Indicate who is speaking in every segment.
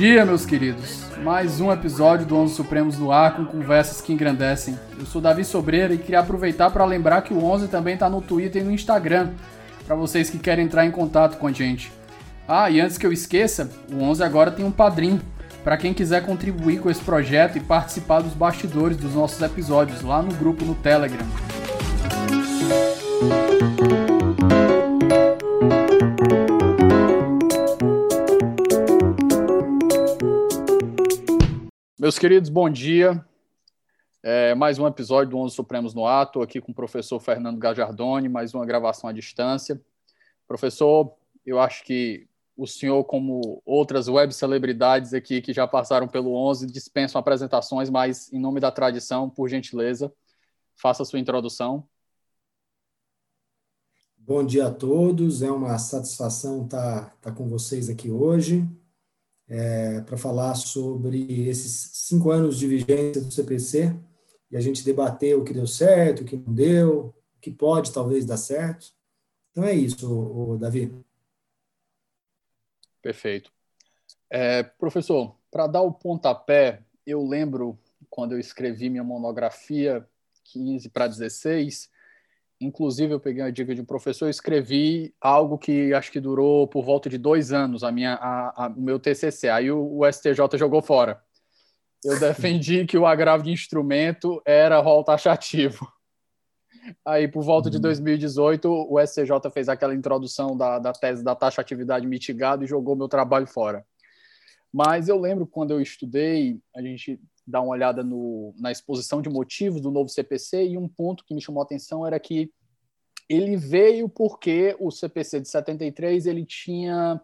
Speaker 1: dia, meus queridos. Mais um episódio do Onze Supremos no ar com conversas que engrandecem. Eu sou Davi Sobreira e queria aproveitar para lembrar que o Onze também está no Twitter e no Instagram, para vocês que querem entrar em contato com a gente. Ah, e antes que eu esqueça, o Onze agora tem um padrinho para quem quiser contribuir com esse projeto e participar dos bastidores dos nossos episódios lá no grupo no Telegram. Meus queridos, bom dia. É, mais um episódio do Onze Supremos no Ato, aqui com o professor Fernando Gajardoni, mais uma gravação à distância. Professor, eu acho que o senhor, como outras web celebridades aqui que já passaram pelo Onze, dispensam apresentações, mas em nome da tradição, por gentileza, faça a sua introdução.
Speaker 2: Bom dia a todos, é uma satisfação estar, estar com vocês aqui hoje é, para falar sobre esses cinco anos de vigência do CPC e a gente debater o que deu certo, o que não deu, o que pode talvez dar certo. Então é isso, o, Davi.
Speaker 1: Perfeito. É, professor, para dar o pontapé, eu lembro quando eu escrevi minha monografia 15 para 16, Inclusive, eu peguei uma dica de um professor e escrevi algo que acho que durou por volta de dois anos, a minha, a, a, o meu TCC. Aí o, o, STJ jogou fora. Eu defendi que o agravo de instrumento era rol taxativo. Aí, por volta de 2018, uhum. o STJ fez aquela introdução da, da tese da taxatividade mitigada e jogou meu trabalho fora. Mas eu lembro quando eu estudei, a gente dar uma olhada no, na exposição de motivos do novo CPC e um ponto que me chamou a atenção era que ele veio porque o CPC de 73 ele tinha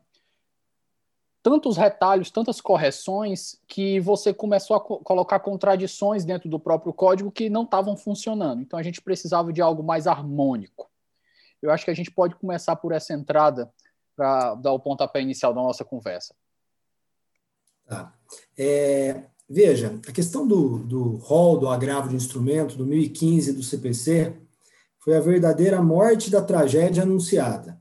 Speaker 1: tantos retalhos, tantas correções que você começou a co colocar contradições dentro do próprio código que não estavam funcionando. Então a gente precisava de algo mais harmônico. Eu acho que a gente pode começar por essa entrada para dar o pontapé inicial da nossa conversa.
Speaker 2: Tá. É, Veja, a questão do, do rol, do agravo de instrumento, do 1015 do CPC, foi a verdadeira morte da tragédia anunciada.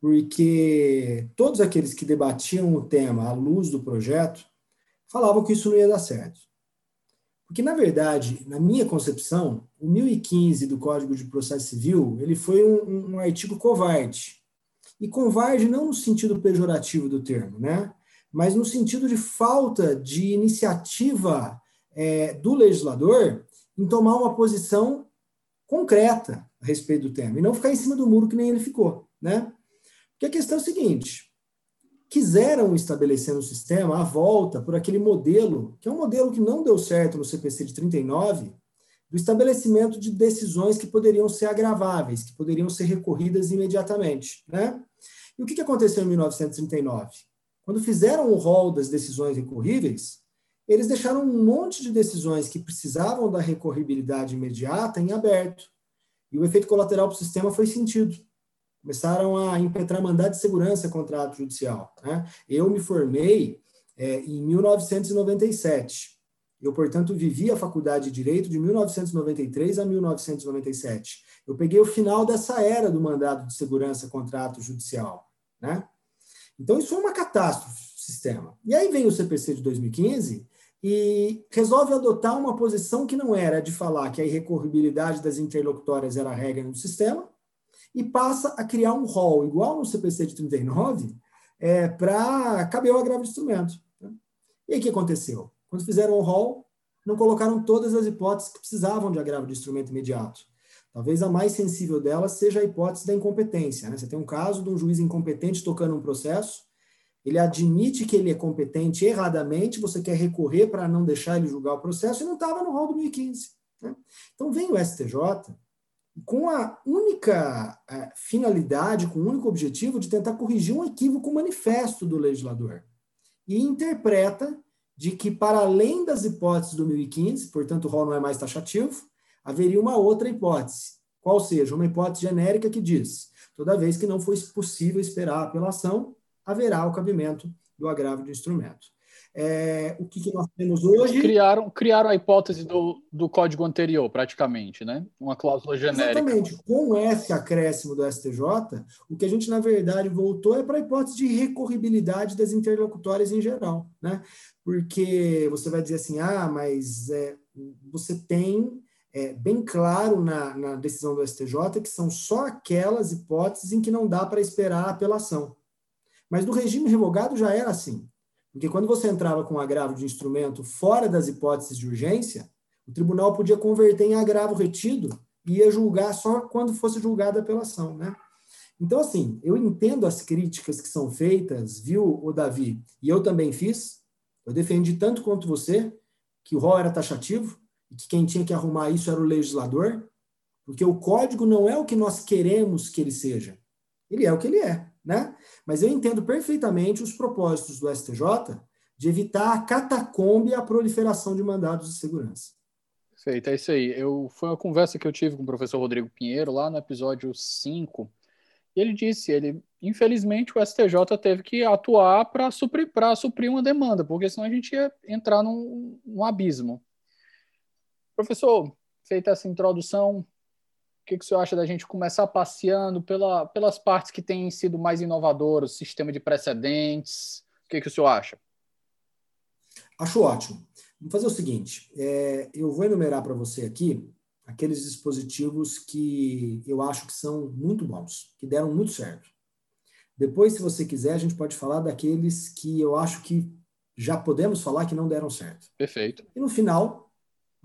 Speaker 2: Porque todos aqueles que debatiam o tema à luz do projeto falavam que isso não ia dar certo. Porque, na verdade, na minha concepção, o 1015 do Código de Processo Civil ele foi um, um artigo covarde. E covarde não no sentido pejorativo do termo, né? Mas no sentido de falta de iniciativa é, do legislador em tomar uma posição concreta a respeito do tema, e não ficar em cima do muro que nem ele ficou, né? Porque a questão é a seguinte, quiseram estabelecer no sistema a volta por aquele modelo, que é um modelo que não deu certo no CPC de 39, do estabelecimento de decisões que poderiam ser agraváveis, que poderiam ser recorridas imediatamente, né? E o que aconteceu em 1939? Quando fizeram o rol das decisões recorríveis, eles deixaram um monte de decisões que precisavam da recorribilidade imediata em aberto. E o efeito colateral para o sistema foi sentido. Começaram a impetrar mandado de segurança contra ato judicial. Né? Eu me formei é, em 1997. Eu, portanto, vivi a faculdade de Direito de 1993 a 1997. Eu peguei o final dessa era do mandado de segurança contra ato judicial. Né? Então, isso foi uma catástrofe o sistema. E aí vem o CPC de 2015 e resolve adotar uma posição que não era de falar que a irrecorribilidade das interlocutórias era a regra no sistema, e passa a criar um rol igual no CPC de 39 é, para caber o agravo de instrumento. Né? E aí o que aconteceu? Quando fizeram o rol, não colocaram todas as hipóteses que precisavam de agravo de instrumento imediato. Talvez a mais sensível delas seja a hipótese da incompetência. Né? Você tem um caso de um juiz incompetente tocando um processo, ele admite que ele é competente erradamente, você quer recorrer para não deixar ele julgar o processo, e não estava no rol do 2015. Né? Então vem o STJ com a única é, finalidade, com o único objetivo de tentar corrigir um equívoco manifesto do legislador. E interpreta de que, para além das hipóteses do 2015, portanto, o rol não é mais taxativo, haveria uma outra hipótese, qual seja, uma hipótese genérica que diz: toda vez que não for possível esperar a apelação, haverá o cabimento do agravo de instrumento. É, o que, que, nós temos hoje.
Speaker 1: Criaram, criaram a hipótese do, do código anterior, praticamente, né? Uma cláusula genérica.
Speaker 2: Exatamente. Com esse acréscimo do STJ, o que a gente, na verdade, voltou é para a hipótese de recorribilidade das interlocutórias em geral, né? Porque você vai dizer assim, ah, mas é, você tem é, bem claro na, na decisão do STJ que são só aquelas hipóteses em que não dá para esperar a apelação. Mas no regime revogado já era assim. Porque quando você entrava com agravo de instrumento fora das hipóteses de urgência, o tribunal podia converter em agravo retido e ia julgar só quando fosse julgada a apelação, né? Então, assim, eu entendo as críticas que são feitas, viu, o Davi? E eu também fiz. Eu defendi tanto quanto você que o rol era taxativo e que quem tinha que arrumar isso era o legislador, porque o código não é o que nós queremos que ele seja. Ele é o que ele é né? Mas eu entendo perfeitamente os propósitos do STJ de evitar a catacombe e a proliferação de mandados de segurança.
Speaker 1: Perfeito, é isso aí. Eu, foi uma conversa que eu tive com o professor Rodrigo Pinheiro lá no episódio 5. E ele disse, ele, infelizmente, o STJ teve que atuar para suprir, suprir uma demanda, porque senão a gente ia entrar num, num abismo. Professor, feita essa introdução, que, que o senhor acha da gente começar passeando pela, pelas partes que têm sido mais inovadoras, sistema de precedentes? O que, que o senhor acha?
Speaker 2: Acho ótimo. Vamos fazer o seguinte: é, eu vou enumerar para você aqui aqueles dispositivos que eu acho que são muito bons, que deram muito certo. Depois, se você quiser, a gente pode falar daqueles que eu acho que já podemos falar que não deram certo.
Speaker 1: Perfeito.
Speaker 2: E no final,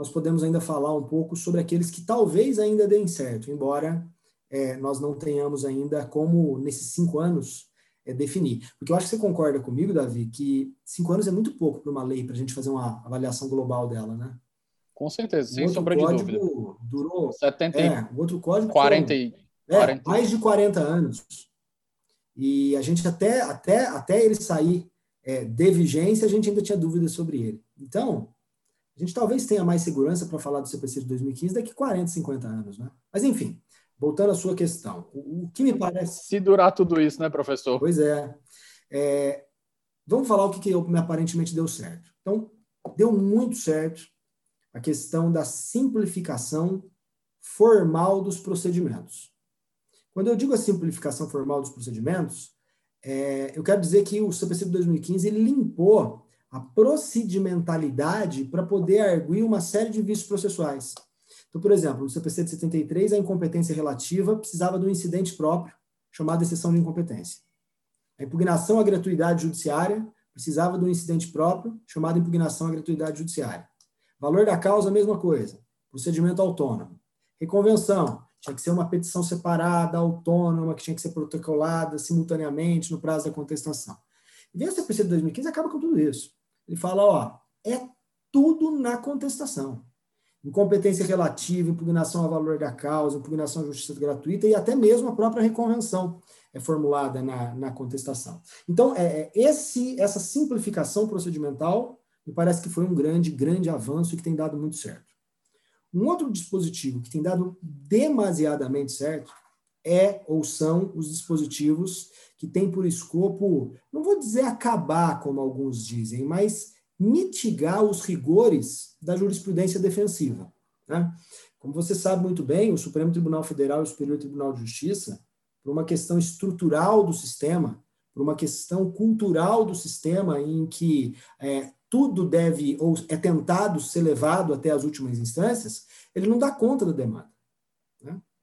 Speaker 2: nós podemos ainda falar um pouco sobre aqueles que talvez ainda deem certo, embora é, nós não tenhamos ainda como, nesses cinco anos, é, definir. Porque eu acho que você concorda comigo, Davi, que cinco anos é muito pouco para uma lei, para a gente fazer uma avaliação global dela, né?
Speaker 1: Com certeza, sem sombra de dúvida.
Speaker 2: durou...
Speaker 1: 70
Speaker 2: é, o outro código...
Speaker 1: 40,
Speaker 2: é, 40. mais de 40 anos. E a gente até, até, até ele sair é, de vigência, a gente ainda tinha dúvidas sobre ele. Então, a gente talvez tenha mais segurança para falar do CPC de 2015 daqui 40, 50 anos, né? Mas, enfim, voltando à sua questão, o, o que me parece...
Speaker 1: Se durar tudo isso, né, professor?
Speaker 2: Pois é. é vamos falar o que, que eu, aparentemente deu certo. Então, deu muito certo a questão da simplificação formal dos procedimentos. Quando eu digo a simplificação formal dos procedimentos, é, eu quero dizer que o CPC de 2015 ele limpou a procedimentalidade para poder arguir uma série de vícios processuais. Então, por exemplo, no CPC de 73, a incompetência relativa precisava de um incidente próprio, chamado exceção de incompetência. A impugnação à gratuidade judiciária precisava de um incidente próprio, chamado impugnação à gratuidade judiciária. Valor da causa, mesma coisa. Procedimento autônomo. Reconvenção, tinha que ser uma petição separada, autônoma, que tinha que ser protocolada simultaneamente no prazo da contestação. E o CPC de 2015 acaba com tudo isso. Ele fala, ó, é tudo na contestação. Incompetência relativa, impugnação ao valor da causa, impugnação à justiça gratuita e até mesmo a própria reconvenção é formulada na, na contestação. Então, é, é, esse, essa simplificação procedimental me parece que foi um grande, grande avanço e que tem dado muito certo. Um outro dispositivo que tem dado demasiadamente certo é ou são os dispositivos que têm por escopo, não vou dizer acabar, como alguns dizem, mas mitigar os rigores da jurisprudência defensiva. Né? Como você sabe muito bem, o Supremo Tribunal Federal e o Superior Tribunal de Justiça, por uma questão estrutural do sistema, por uma questão cultural do sistema, em que é, tudo deve ou é tentado ser levado até as últimas instâncias, ele não dá conta da demanda.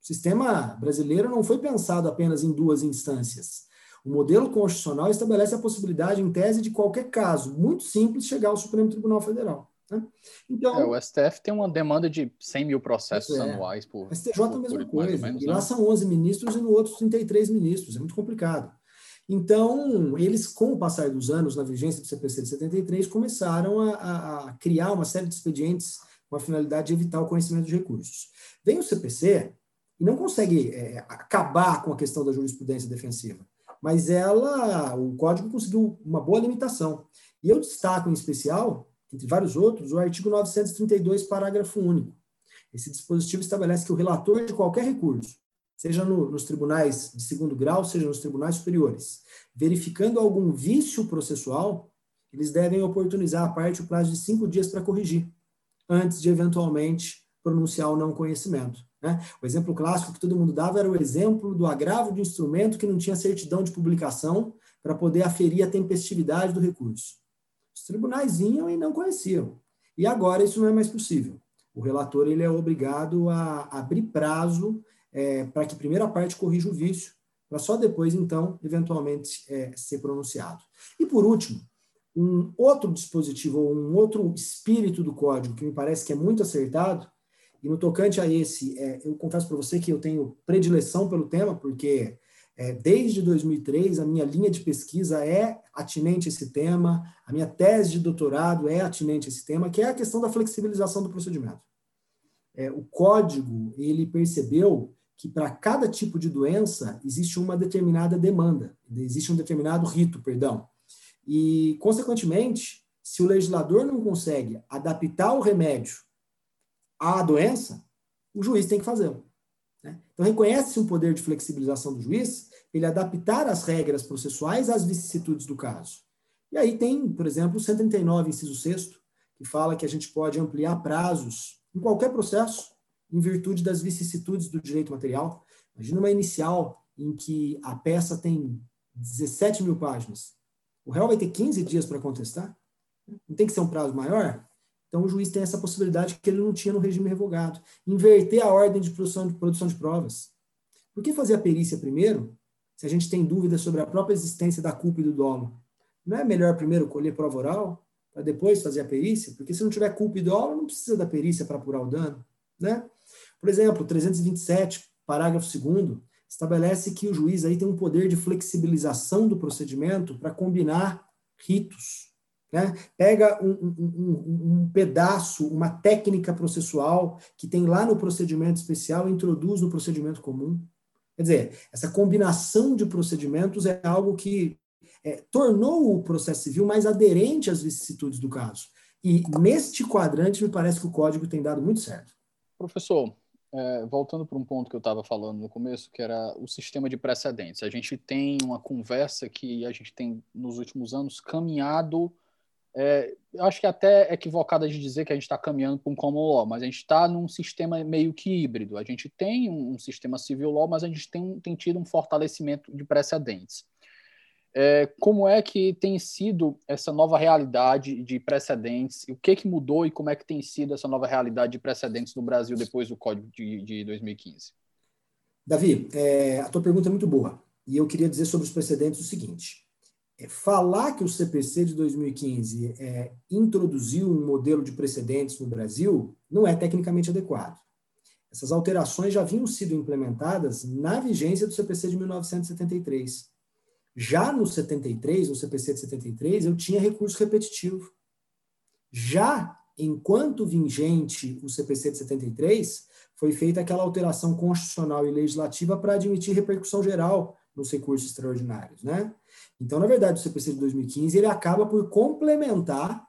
Speaker 2: O sistema brasileiro não foi pensado apenas em duas instâncias. O modelo constitucional estabelece a possibilidade, em tese, de qualquer caso muito simples chegar ao Supremo Tribunal Federal. Né?
Speaker 1: Então, é, o STF tem uma demanda de 100 mil processos é, anuais por.
Speaker 2: STJ por, a mesma coisa. Menos, e lá né? são 11 ministros e no outro 33 ministros. É muito complicado. Então, eles, com o passar dos anos, na vigência do CPC de 73, começaram a, a, a criar uma série de expedientes com a finalidade de evitar o conhecimento de recursos. Vem o CPC e não consegue é, acabar com a questão da jurisprudência defensiva mas ela, o código conseguiu uma boa limitação. E eu destaco em especial, entre vários outros, o artigo 932, parágrafo único. Esse dispositivo estabelece que o relator de qualquer recurso, seja no, nos tribunais de segundo grau, seja nos tribunais superiores, verificando algum vício processual, eles devem oportunizar à parte o prazo de cinco dias para corrigir, antes de eventualmente pronunciar o não conhecimento. Né? O exemplo clássico que todo mundo dava era o exemplo do agravo de instrumento que não tinha certidão de publicação para poder aferir a tempestividade do recurso. Os tribunais vinham e não conheciam. E agora isso não é mais possível. O relator ele é obrigado a abrir prazo é, para que a primeira parte corrija o vício, para só depois, então, eventualmente, é, ser pronunciado. E, por último, um outro dispositivo, ou um outro espírito do código que me parece que é muito acertado, e no tocante a esse, é, eu confesso para você que eu tenho predileção pelo tema, porque é, desde 2003 a minha linha de pesquisa é atinente a esse tema, a minha tese de doutorado é atinente a esse tema, que é a questão da flexibilização do procedimento. É, o código, ele percebeu que para cada tipo de doença existe uma determinada demanda, existe um determinado rito, perdão. E, consequentemente, se o legislador não consegue adaptar o remédio à doença, o juiz tem que fazê-lo. Né? Então, reconhece-se um poder de flexibilização do juiz, ele adaptar as regras processuais às vicissitudes do caso. E aí tem, por exemplo, o 139, inciso 6 que fala que a gente pode ampliar prazos em qualquer processo em virtude das vicissitudes do direito material. Imagina uma inicial em que a peça tem 17 mil páginas. O réu vai ter 15 dias para contestar? Não tem que ser um prazo maior? Então, o juiz tem essa possibilidade que ele não tinha no regime revogado. Inverter a ordem de produção de, produção de provas. Por que fazer a perícia primeiro, se a gente tem dúvidas sobre a própria existência da culpa e do dolo? Não é melhor primeiro colher prova oral, para depois fazer a perícia? Porque se não tiver culpa e dolo, não precisa da perícia para apurar o dano. Né? Por exemplo, 327, parágrafo 2 estabelece que o juiz aí tem um poder de flexibilização do procedimento para combinar ritos. Né? Pega um, um, um, pedaço, uma técnica processual que tem lá no procedimento especial e introduz no procedimento comum. Quer dizer, essa combinação de procedimentos é algo que é, tornou o processo civil mais aderente às vicissitudes do caso. E neste quadrante, me parece que o código tem dado muito certo.
Speaker 1: Professor, é, voltando para um ponto que eu estava falando no começo, que era o sistema de precedentes. A gente tem uma conversa que a gente tem, nos últimos anos, caminhado. É, eu acho que até é equivocada de dizer que a gente está caminhando para um common law, mas a gente está num sistema meio que híbrido. A gente tem um, um sistema civil law, mas a gente tem, tem tido um fortalecimento de precedentes. É, como é que tem sido essa nova realidade de precedentes? O que, que mudou e como é que tem sido essa nova realidade de precedentes no Brasil depois do Código de, de 2015?
Speaker 2: Davi, é, a tua pergunta é muito boa. E eu queria dizer sobre os precedentes o seguinte. É, falar que o CPC de 2015 é, introduziu um modelo de precedentes no Brasil não é tecnicamente adequado. Essas alterações já haviam sido implementadas na vigência do CPC de 1973. Já no 73, no CPC de 73, eu tinha recurso repetitivo. Já enquanto vigente o CPC de 73, foi feita aquela alteração constitucional e legislativa para admitir repercussão geral nos recursos extraordinários, né? Então, na verdade, o CPC de 2015 ele acaba por complementar,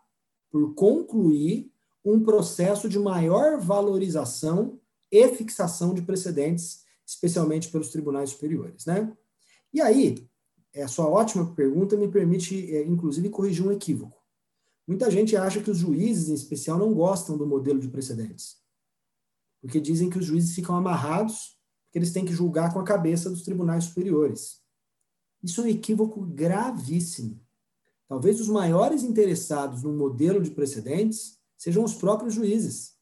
Speaker 2: por concluir um processo de maior valorização e fixação de precedentes, especialmente pelos tribunais superiores, né? E aí, a sua ótima pergunta me permite, é, inclusive, corrigir um equívoco. Muita gente acha que os juízes, em especial, não gostam do modelo de precedentes. Porque dizem que os juízes ficam amarrados, porque eles têm que julgar com a cabeça dos tribunais superiores. Isso é um equívoco gravíssimo. Talvez os maiores interessados no modelo de precedentes sejam os próprios juízes,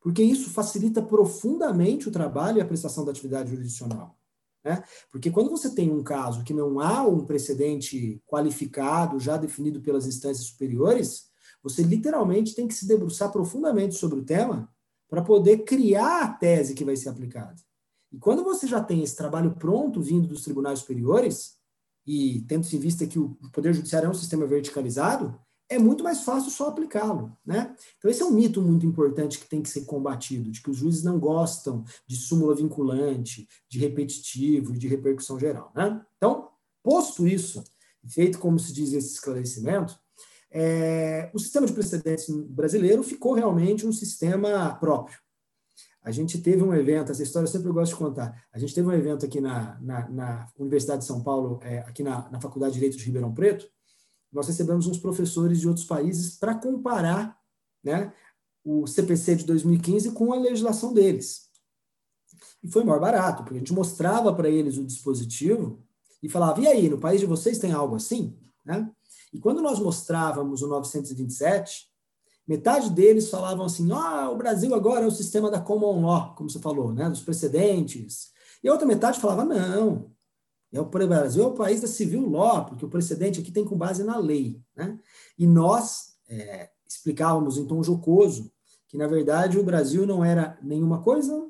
Speaker 2: porque isso facilita profundamente o trabalho e a prestação da atividade jurisdicional. Né? Porque quando você tem um caso que não há um precedente qualificado, já definido pelas instâncias superiores, você literalmente tem que se debruçar profundamente sobre o tema para poder criar a tese que vai ser aplicada. E quando você já tem esse trabalho pronto vindo dos tribunais superiores, e tendo-se em vista que o Poder Judiciário é um sistema verticalizado, é muito mais fácil só aplicá-lo, né? Então esse é um mito muito importante que tem que ser combatido, de que os juízes não gostam de súmula vinculante, de repetitivo, de repercussão geral, né? Então, posto isso, feito como se diz esse esclarecimento, é, o sistema de precedentes brasileiro ficou realmente um sistema próprio. A gente teve um evento, essa história eu sempre gosto de contar. A gente teve um evento aqui na, na, na Universidade de São Paulo, é, aqui na, na Faculdade de Direito de Ribeirão Preto. Nós recebemos uns professores de outros países para comparar né, o CPC de 2015 com a legislação deles. E foi mais barato, porque a gente mostrava para eles o dispositivo e falava: e aí, no país de vocês tem algo assim? Né? E quando nós mostrávamos o 927, metade deles falavam assim: ah, o Brasil agora é o sistema da common law, como você falou, né, dos precedentes. E a outra metade falava: não, é o Brasil é o país da civil law, porque o precedente aqui tem com base na lei. Né? E nós é, explicávamos em tom jocoso que, na verdade, o Brasil não era nenhuma coisa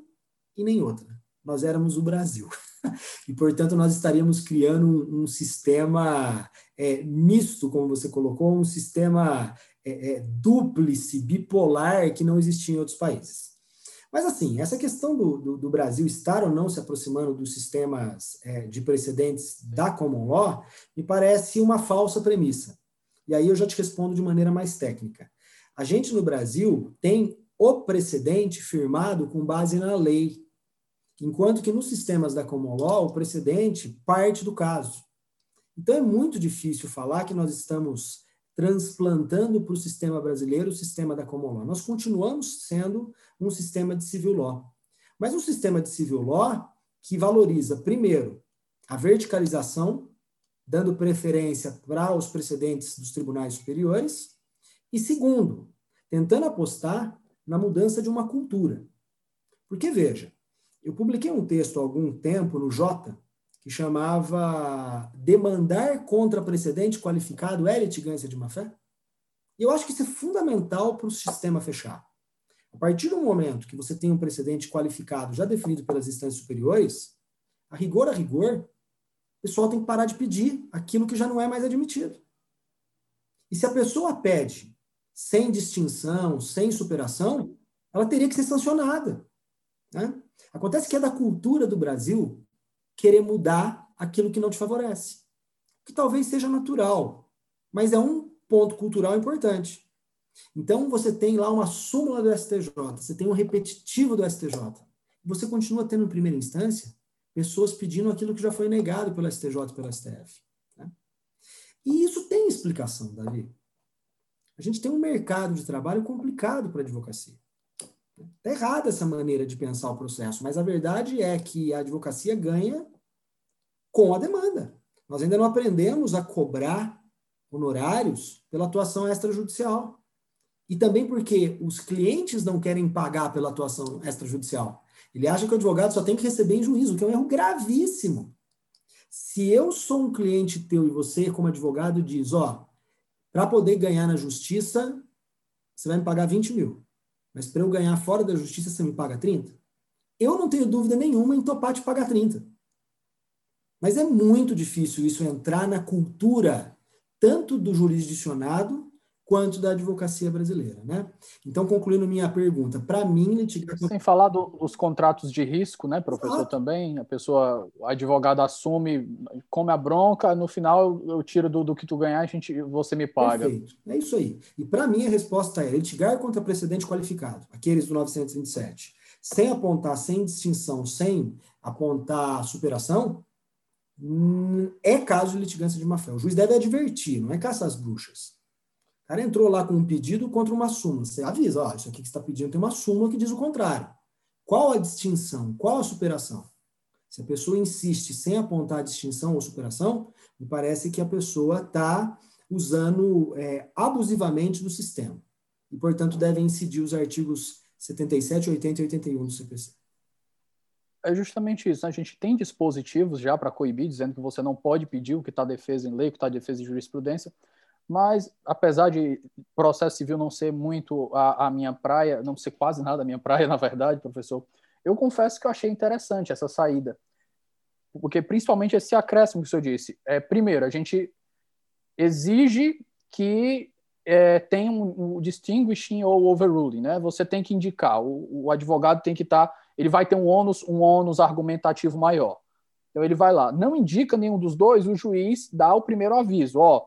Speaker 2: e nem outra. Nós éramos o Brasil. e, portanto, nós estaríamos criando um, um sistema é, misto, como você colocou, um sistema é, é, dúplice, bipolar, que não existia em outros países. Mas, assim, essa questão do, do, do Brasil estar ou não se aproximando dos sistemas é, de precedentes da common law me parece uma falsa premissa. E aí eu já te respondo de maneira mais técnica. A gente no Brasil tem o precedente firmado com base na lei, enquanto que nos sistemas da common law o precedente parte do caso. Então é muito difícil falar que nós estamos transplantando para o sistema brasileiro o sistema da common law. Nós continuamos sendo um sistema de civil law. Mas um sistema de civil law que valoriza, primeiro, a verticalização, dando preferência para os precedentes dos tribunais superiores, e segundo, tentando apostar na mudança de uma cultura. Porque, veja, eu publiquei um texto há algum tempo no Jota, que chamava Demandar contra precedente qualificado é litigância de má-fé? E eu acho que isso é fundamental para o sistema fechar. A partir do momento que você tem um precedente qualificado já definido pelas instâncias superiores, a rigor a rigor, o pessoal tem que parar de pedir aquilo que já não é mais admitido. E se a pessoa pede sem distinção, sem superação, ela teria que ser sancionada. Né? Acontece que é da cultura do Brasil querer mudar aquilo que não te favorece. Que talvez seja natural, mas é um ponto cultural importante. Então, você tem lá uma súmula do STJ, você tem um repetitivo do STJ. Você continua tendo, em primeira instância, pessoas pedindo aquilo que já foi negado pelo STJ e pelo STF. Né? E isso tem explicação, Davi. A gente tem um mercado de trabalho complicado para a advocacia. Está errada essa maneira de pensar o processo, mas a verdade é que a advocacia ganha com a demanda. Nós ainda não aprendemos a cobrar honorários pela atuação extrajudicial. E também porque os clientes não querem pagar pela atuação extrajudicial. Ele acha que o advogado só tem que receber em juízo, que é um erro gravíssimo. Se eu sou um cliente teu e você, como advogado, diz: Ó, para poder ganhar na justiça, você vai me pagar 20 mil. Mas para eu ganhar fora da justiça, você me paga 30? Eu não tenho dúvida nenhuma em topar te pagar 30. Mas é muito difícil isso entrar na cultura tanto do jurisdicionado quanto da advocacia brasileira, né? Então, concluindo minha pergunta, para mim, litigação...
Speaker 1: Sem falar do, dos contratos de risco, né, professor, também, a pessoa, o advogado assume, come a bronca, no final eu tiro do, do que tu ganhar, a gente, você me paga.
Speaker 2: Perfeito, é isso aí. E para mim a resposta é litigar contra precedente qualificado, aqueles do 927, sem apontar, sem distinção, sem apontar superação, é caso de litigância de má-fé. O juiz deve advertir, não é caçar as bruxas. O cara entrou lá com um pedido contra uma súmula. Você avisa, ó, isso aqui que você está pedindo tem uma súmula que diz o contrário. Qual a distinção? Qual a superação? Se a pessoa insiste sem apontar distinção ou superação, me parece que a pessoa está usando é, abusivamente do sistema. E, portanto, deve incidir os artigos 77, 80 e 81 do CPC.
Speaker 1: É justamente isso. Né? A gente tem dispositivos já para coibir, dizendo que você não pode pedir o que está defesa em lei, o que está defesa em jurisprudência. Mas, apesar de processo civil não ser muito a, a, minha praia, não ser quase nada a minha praia, na verdade, professor, eu confesso que eu achei interessante essa saída. Porque, principalmente, esse acréscimo que o senhor disse. É, primeiro, a gente exige que é, tenha um, um, distinguishing ou overruling, né? Você tem que indicar, o, o advogado tem que estar, tá, ele vai ter um ônus, um ônus argumentativo maior. Então ele vai lá, não indica nenhum dos dois, o juiz dá o primeiro aviso, ó,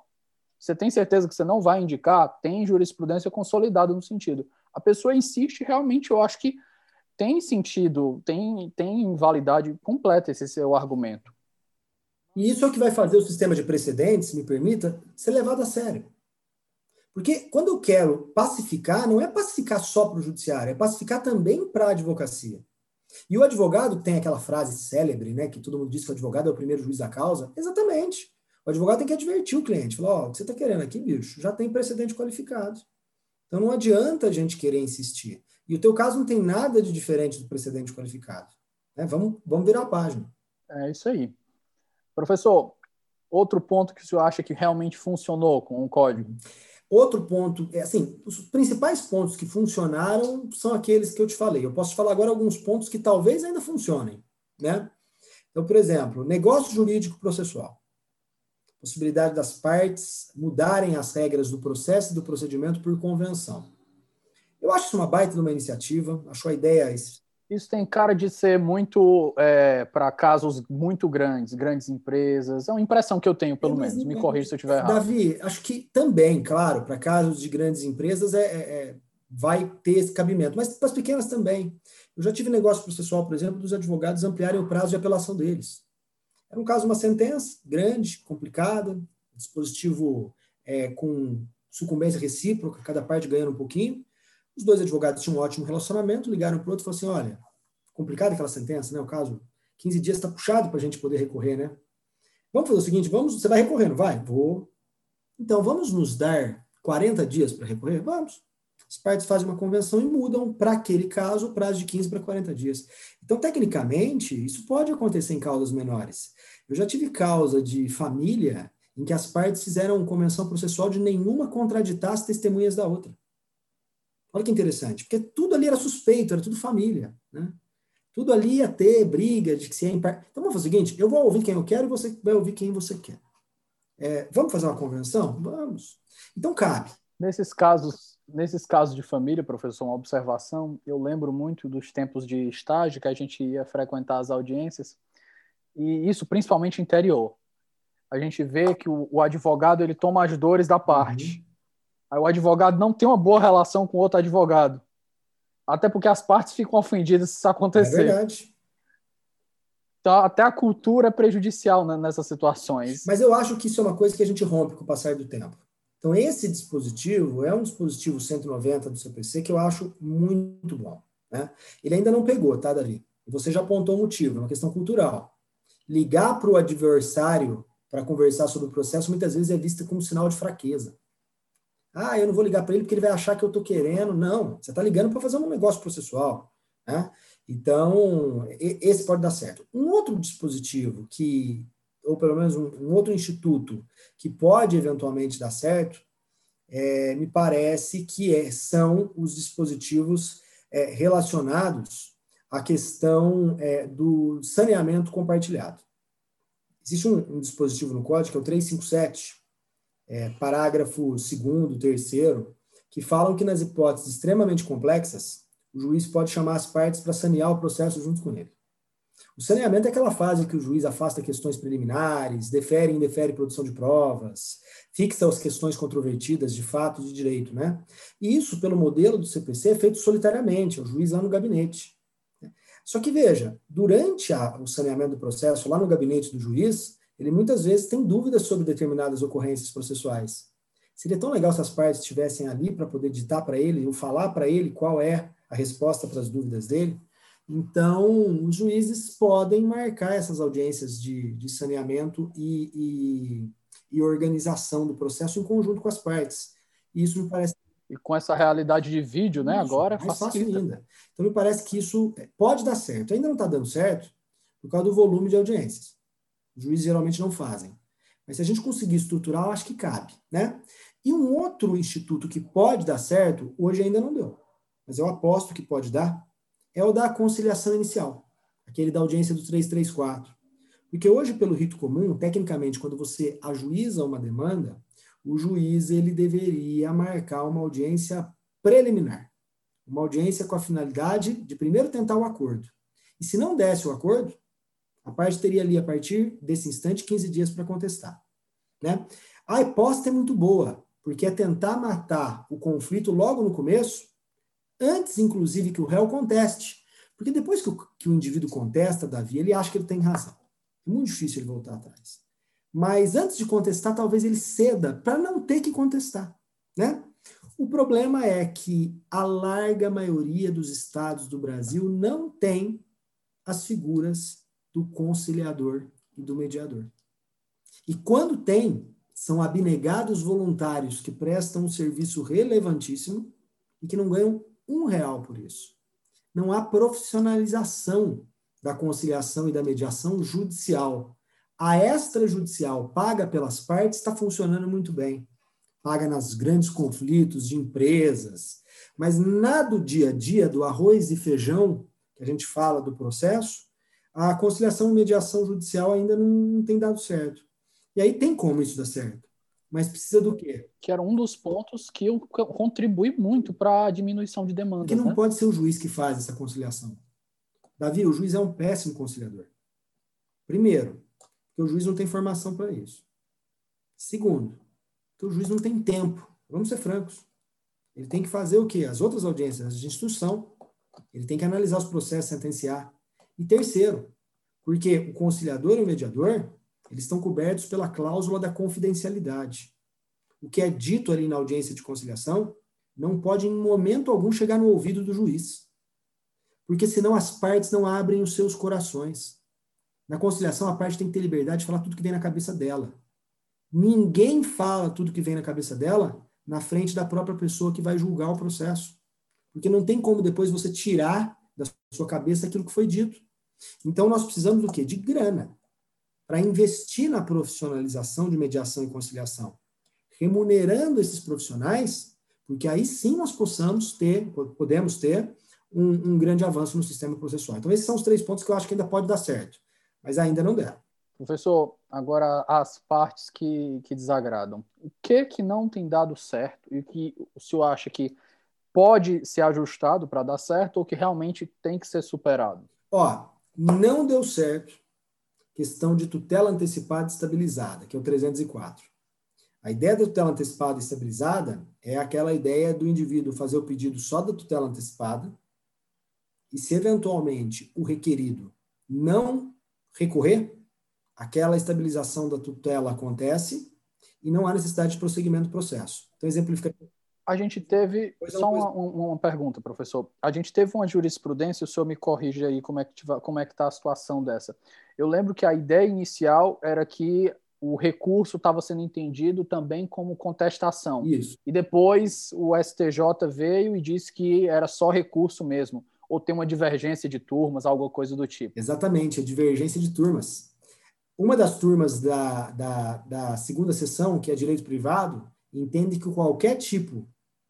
Speaker 1: você tem certeza que você não vai indicar? Tem jurisprudência consolidada no sentido. A pessoa insiste, realmente, eu acho que tem sentido, tem, tem validade completa esse seu argumento.
Speaker 2: E isso é o que vai fazer o sistema de precedentes, me permita, ser levado a sério. Porque quando eu quero pacificar, não é pacificar só para o judiciário, é pacificar também para a advocacia. E o advogado tem aquela frase célebre, né, que todo mundo diz que o advogado é o primeiro juiz da causa. Exatamente. O advogado tem que advertir o cliente. Falar, ó, oh, o que você está querendo aqui, bicho, já tem precedente qualificado. Então não adianta a gente querer insistir. E o teu caso não tem nada de diferente do precedente qualificado. Né? Vamos, vamos virar a página.
Speaker 1: É isso aí. Professor, outro ponto que o senhor acha que realmente funcionou com o código?
Speaker 2: Outro ponto, é assim, os principais pontos que funcionaram são aqueles que eu te falei. Eu posso te falar agora alguns pontos que talvez ainda funcionem, né? Então, por exemplo, negócio jurídico processual. Possibilidade das partes mudarem as regras do processo e do procedimento por convenção. Eu acho isso uma baita de uma iniciativa, acho a ideia
Speaker 1: isso tem cara de ser muito é, para casos muito grandes, grandes empresas. É uma impressão que eu tenho, pelo menos. Me corrija se eu estiver errado.
Speaker 2: Davi, acho que também, claro, para casos de grandes empresas é, é, é, vai ter esse cabimento, mas para as pequenas também. Eu já tive negócio processual, por exemplo, dos advogados ampliarem o prazo de apelação deles. Era um caso, uma sentença grande, complicada, dispositivo é, com sucumbência recíproca, cada parte ganhando um pouquinho. Os dois advogados tinham um ótimo relacionamento, ligaram para o outro e falaram assim: olha, complicada aquela sentença, né? O caso, 15 dias está puxado para a gente poder recorrer, né? Vamos fazer o seguinte: vamos, você vai recorrer, não vai? Vou. Então, vamos nos dar 40 dias para recorrer? Vamos. As partes fazem uma convenção e mudam, para aquele caso, o prazo de 15 para 40 dias. Então, tecnicamente, isso pode acontecer em causas menores. Eu já tive causa de família em que as partes fizeram convenção processual de nenhuma contraditar as testemunhas da outra. Olha que interessante, porque tudo ali era suspeito, era tudo família, né? Tudo ali ia ter briga de que se é impar... Então vamos fazer o seguinte: eu vou ouvir quem eu quero e você vai ouvir quem você quer. É, vamos fazer uma convenção? Vamos. Então cabe.
Speaker 1: Nesses casos, nesses casos de família, professor, uma observação, eu lembro muito dos tempos de estágio que a gente ia frequentar as audiências, e isso principalmente interior. A gente vê que o, o advogado ele toma as dores da parte. Uhum. Aí o advogado não tem uma boa relação com outro advogado. Até porque as partes ficam ofendidas se isso acontecer. É
Speaker 2: verdade.
Speaker 1: Então, até a cultura é prejudicial né, nessas situações.
Speaker 2: Mas eu acho que isso é uma coisa que a gente rompe com o passar do tempo. Então, esse dispositivo é um dispositivo 190 do CPC que eu acho muito bom. Né? Ele ainda não pegou, tá, Davi? Você já apontou o motivo, é uma questão cultural. Ligar para o adversário para conversar sobre o processo muitas vezes é vista como sinal de fraqueza. Ah, eu não vou ligar para ele porque ele vai achar que eu estou querendo. Não, você está ligando para fazer um negócio processual. Né? Então, esse pode dar certo. Um outro dispositivo que, ou pelo menos um, um outro instituto que pode eventualmente dar certo, é, me parece que é, são os dispositivos é, relacionados à questão é, do saneamento compartilhado. Existe um, um dispositivo no código que é o 357, é, parágrafo 2 terceiro, que falam que nas hipóteses extremamente complexas, o juiz pode chamar as partes para sanear o processo junto com ele. O saneamento é aquela fase que o juiz afasta questões preliminares, defere e indefere produção de provas, fixa as questões controvertidas de fato e de direito, né? E isso, pelo modelo do CPC, é feito solitariamente, é o juiz lá no gabinete. Só que veja, durante a, o saneamento do processo, lá no gabinete do juiz, ele muitas vezes tem dúvidas sobre determinadas ocorrências processuais. Seria tão legal se as partes estivessem ali para poder ditar para ele ou falar para ele qual é a resposta para as dúvidas dele. Então, os juízes podem marcar essas audiências de, de saneamento e, e, e, organização do processo em conjunto com as partes. Isso me parece.
Speaker 1: E com essa realidade de vídeo, né? Isso, agora
Speaker 2: mais fácil ainda. Então, me parece que isso pode dar certo. Ainda não está dando certo por causa do volume de audiências. Os juízes geralmente não fazem. Mas se a gente conseguir estruturar, eu acho que cabe, né? E um outro instituto que pode dar certo, hoje ainda não deu, mas eu aposto que pode dar, é o da conciliação inicial, aquele da audiência do 334. Porque hoje, pelo rito comum, tecnicamente, quando você ajuiza uma demanda, o juiz ele deveria marcar uma audiência preliminar, uma audiência com a finalidade de primeiro tentar o acordo. E se não desse o acordo, a parte teria ali, a partir desse instante, 15 dias para contestar. Né? A hipótese é muito boa, porque é tentar matar o conflito logo no começo, antes, inclusive, que o réu conteste. Porque depois que o, que o indivíduo contesta, Davi, ele acha que ele tem razão. É muito difícil ele voltar atrás. Mas antes de contestar, talvez ele ceda para não ter que contestar, né? O problema é que a larga maioria dos estados do Brasil não tem as figuras do conciliador e do mediador. E quando tem, são abnegados voluntários que prestam um serviço relevantíssimo e que não ganham um real por isso. Não há profissionalização da conciliação e da mediação judicial. A extrajudicial paga pelas partes está funcionando muito bem paga nos grandes conflitos de empresas, mas na do dia a dia, do arroz e feijão, que a gente fala do processo, a conciliação e mediação judicial ainda não tem dado certo. E aí tem como isso dar certo. Mas precisa do quê?
Speaker 1: Que era um dos pontos que eu contribui muito para a diminuição de demanda.
Speaker 2: Que não
Speaker 1: né?
Speaker 2: pode ser o juiz que faz essa conciliação. Davi, o juiz é um péssimo conciliador. Primeiro, porque o juiz não tem formação para isso. Segundo, que o juiz não tem tempo. Vamos ser francos. Ele tem que fazer o quê? As outras audiências de instrução. Ele tem que analisar os processos, sentenciar. E terceiro, porque o conciliador e o mediador, eles estão cobertos pela cláusula da confidencialidade. O que é dito ali na audiência de conciliação não pode em momento algum chegar no ouvido do juiz. Porque senão as partes não abrem os seus corações. Na conciliação, a parte tem que ter liberdade de falar tudo que vem na cabeça dela. Ninguém fala tudo que vem na cabeça dela na frente da própria pessoa que vai julgar o processo. Porque não tem como depois você tirar da sua cabeça aquilo que foi dito. Então nós precisamos do quê? De grana para investir na profissionalização de mediação e conciliação, remunerando esses profissionais, porque aí sim nós possamos ter, podemos ter um, um grande avanço no sistema processual. Então esses são os três pontos que eu acho que ainda pode dar certo, mas ainda não deram.
Speaker 1: Professor, agora as partes que, que desagradam. O que que não tem dado certo e o que o senhor acha que pode ser ajustado para dar certo ou que realmente tem que ser superado?
Speaker 2: Ó, não deu certo questão de tutela antecipada estabilizada, que é o 304. A ideia da tutela antecipada estabilizada é aquela ideia do indivíduo fazer o pedido só da tutela antecipada e se eventualmente o requerido não recorrer, aquela estabilização da tutela acontece e não há necessidade de prosseguimento do processo. Então, exemplifica.
Speaker 1: A gente teve. Só uma, uma, pergunta, professor. A gente teve uma jurisprudência, o senhor me corrige aí como é que como é que está a situação dessa. Eu lembro que a ideia inicial era que o recurso estava sendo entendido também como contestação.
Speaker 2: Isso.
Speaker 1: E depois o STJ veio e disse que era só recurso mesmo, ou tem uma divergência de turmas, alguma coisa do tipo.
Speaker 2: Exatamente, a divergência de turmas. Uma das turmas da, da, da segunda sessão, que é direito privado, entende que qualquer tipo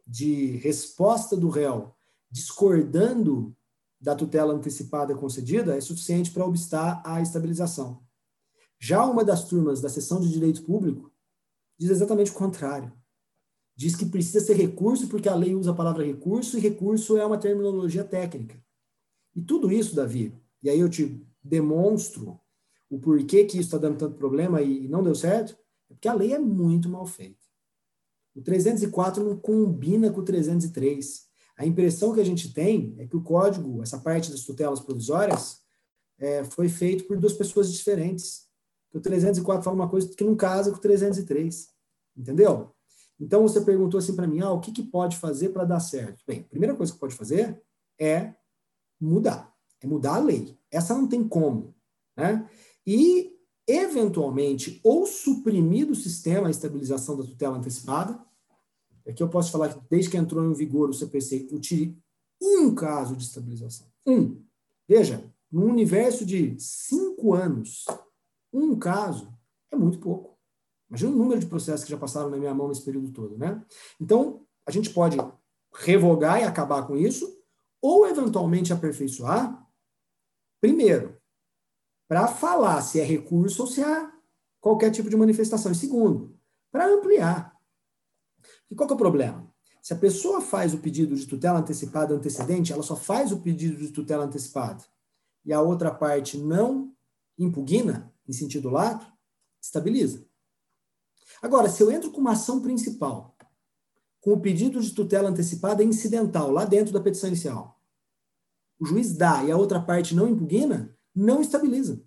Speaker 2: de resposta do réu discordando da tutela antecipada concedida é suficiente para obstar a estabilização. Já uma das turmas da seção de direito público diz exatamente o contrário. Diz que precisa ser recurso porque a lei usa a palavra recurso e recurso é uma terminologia técnica. E tudo isso, Davi, e aí eu te demonstro o porquê que isso está dando tanto problema e não deu certo, é porque a lei é muito mal feita. O 304 não combina com o 303. A impressão que a gente tem é que o código, essa parte das tutelas provisórias, é, foi feito por duas pessoas diferentes. O 304 fala uma coisa que não casa com o 303. Entendeu? Então você perguntou assim para mim, ah, o que, que pode fazer para dar certo? Bem, a primeira coisa que pode fazer é mudar, é mudar a lei. Essa não tem como, né? e, eventualmente, ou suprimir do sistema a estabilização da tutela antecipada. Aqui eu posso falar que desde que entrou em vigor o CPC, eu tirei um caso de estabilização. Um. Veja, no universo de cinco anos, um caso é muito pouco. Imagina o número de processos que já passaram na minha mão nesse período todo, né? Então, a gente pode revogar e acabar com isso, ou eventualmente aperfeiçoar. Primeiro, para falar se é recurso ou se há qualquer tipo de manifestação. E segundo, para ampliar. E qual é o problema? Se a pessoa faz o pedido de tutela antecipada antecedente, ela só faz o pedido de tutela antecipada e a outra parte não impugna, em sentido lato, estabiliza. Agora, se eu entro com uma ação principal, com o pedido de tutela antecipada incidental, lá dentro da petição inicial, o juiz dá e a outra parte não impugna, não estabiliza.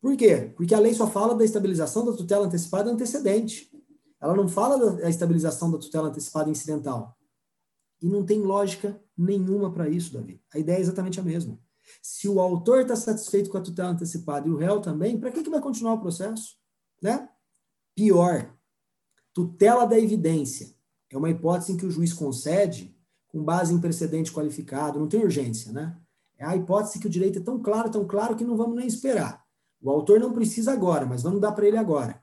Speaker 2: Por quê? Porque a lei só fala da estabilização da tutela antecipada antecedente. Ela não fala da estabilização da tutela antecipada incidental. E não tem lógica nenhuma para isso, Davi. A ideia é exatamente a mesma. Se o autor está satisfeito com a tutela antecipada e o réu também, para que, que vai continuar o processo? Né? Pior, tutela da evidência. É uma hipótese em que o juiz concede com base em precedente qualificado, não tem urgência, né? É a hipótese que o direito é tão claro, tão claro que não vamos nem esperar. O autor não precisa agora, mas vamos dar para ele agora.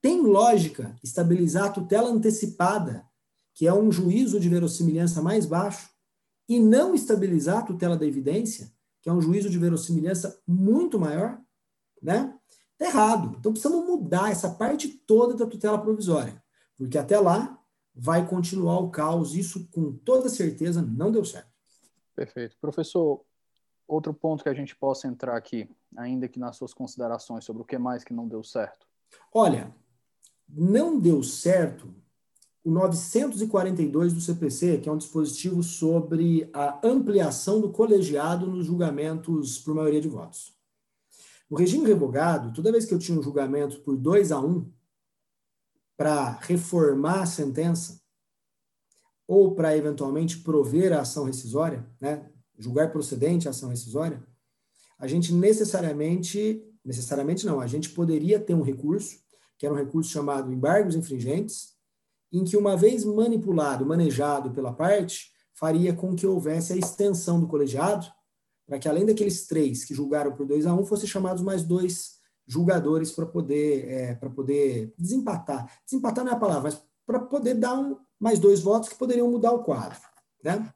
Speaker 2: Tem lógica estabilizar a tutela antecipada, que é um juízo de verossimilhança mais baixo, e não estabilizar a tutela da evidência, que é um juízo de verossimilhança muito maior, né? Tá errado. Então precisamos mudar essa parte toda da tutela provisória, porque até lá vai continuar o caos. Isso com toda certeza não deu certo.
Speaker 1: Perfeito. Professor, outro ponto que a gente possa entrar aqui, ainda que nas suas considerações sobre o que mais que não deu certo.
Speaker 2: Olha, não deu certo o 942 do CPC, que é um dispositivo sobre a ampliação do colegiado nos julgamentos por maioria de votos. No regime revogado, toda vez que eu tinha um julgamento por 2 a 1 um, para reformar a sentença, ou para eventualmente prover a ação rescisória, né, julgar procedente a ação rescisória, a gente necessariamente, necessariamente não, a gente poderia ter um recurso, que era um recurso chamado embargos infringentes, em que uma vez manipulado, manejado pela parte, faria com que houvesse a extensão do colegiado, para que além daqueles três que julgaram por 2 a 1 um, fossem chamados mais dois julgadores para poder, é, para poder desempatar. Desempatar não é a palavra, mas para poder dar um, mais dois votos que poderiam mudar o quadro. Né?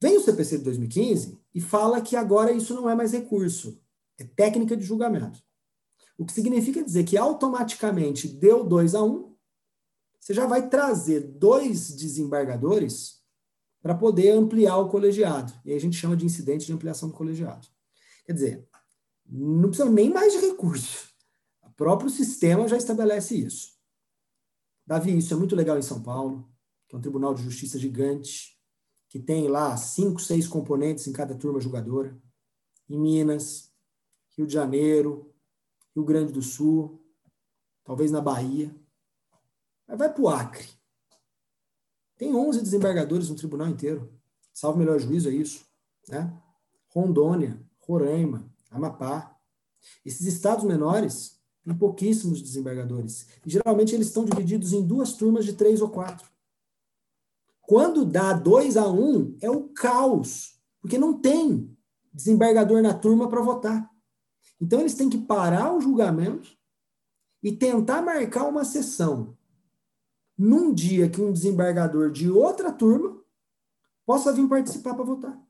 Speaker 2: Vem o CPC de 2015 e fala que agora isso não é mais recurso, é técnica de julgamento. O que significa dizer que automaticamente deu 2 a 1, um, você já vai trazer dois desembargadores para poder ampliar o colegiado. E aí a gente chama de incidente de ampliação do colegiado. Quer dizer, não precisa nem mais de recurso. O próprio sistema já estabelece isso. Davi, isso é muito legal em São Paulo, que é um tribunal de justiça gigante, que tem lá cinco, seis componentes em cada turma julgadora. Em Minas, Rio de Janeiro, Rio Grande do Sul, talvez na Bahia. Mas vai para o Acre. Tem 11 desembargadores no tribunal inteiro. Salvo melhor juízo, é isso. Né? Rondônia, Roraima, Amapá. Esses estados menores têm pouquíssimos desembargadores. E geralmente eles estão divididos em duas turmas de três ou quatro. Quando dá dois a um, é o caos, porque não tem desembargador na turma para votar. Então eles têm que parar o julgamento e tentar marcar uma sessão num dia que um desembargador de outra turma possa vir participar para votar.